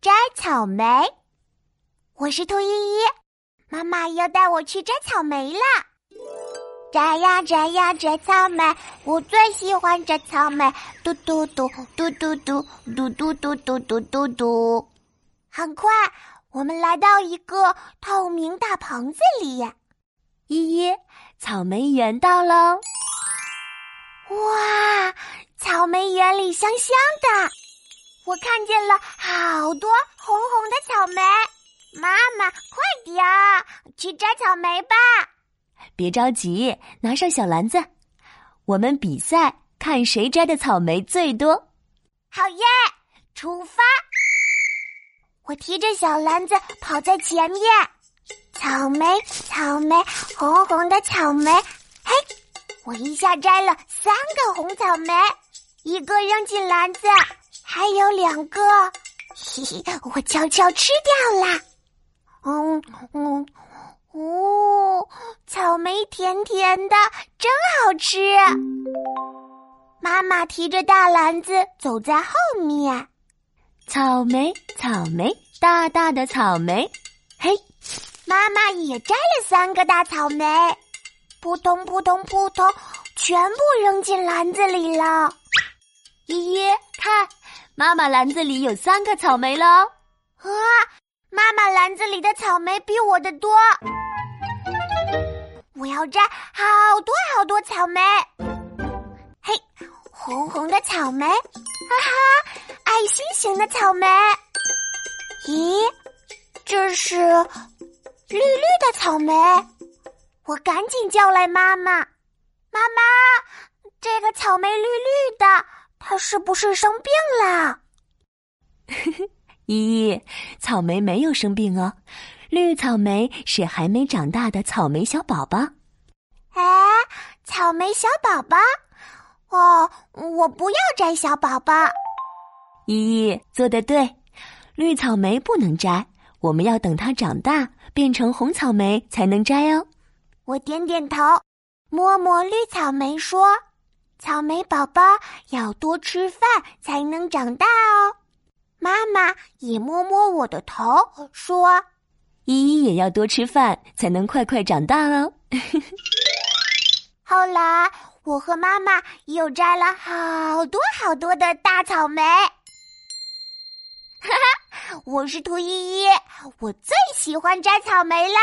摘草莓。我是兔依依，妈妈要带我去摘草莓啦！摘呀摘呀摘草莓，我最喜欢摘草莓。嘟嘟嘟嘟嘟嘟嘟嘟嘟嘟嘟嘟嘟。很快，我们来到一个透明大棚子里。依依，草莓园到喽！哇，草莓园里香香的。我看见了好多红红的草莓，妈妈，快点儿去摘草莓吧！别着急，拿上小篮子，我们比赛看谁摘的草莓最多。好耶，出发！我提着小篮子跑在前面，草莓，草莓，红红的草莓，嘿，我一下摘了三个红草莓，一个扔进篮子。还有两个，嘿嘿，我悄悄吃掉啦。嗯嗯，哦，草莓甜甜的，真好吃。妈妈提着大篮子走在后面。草莓，草莓，大大的草莓。嘿，妈妈也摘了三个大草莓，扑通扑通扑通，全部扔进篮子里了。依依，看。妈妈篮子里有三个草莓喽！啊，妈妈篮子里的草莓比我的多。我要摘好多好多草莓。嘿，红红的草莓，哈哈，爱心形的草莓。咦，这是绿绿的草莓。我赶紧叫来妈妈，妈妈，这个草莓绿绿的。他是不是生病了？依依，草莓没有生病哦，绿草莓是还没长大的草莓小宝宝。哎，草莓小宝宝，哦，我不要摘小宝宝。依依做的对，绿草莓不能摘，我们要等它长大变成红草莓才能摘哦。我点点头，摸摸绿草莓说。草莓宝宝要多吃饭才能长大哦。妈妈也摸摸我的头，说：“依依也要多吃饭才能快快长大哦。”后来，我和妈妈又摘了好多好多的大草莓。哈哈，我是兔依依，我最喜欢摘草莓了。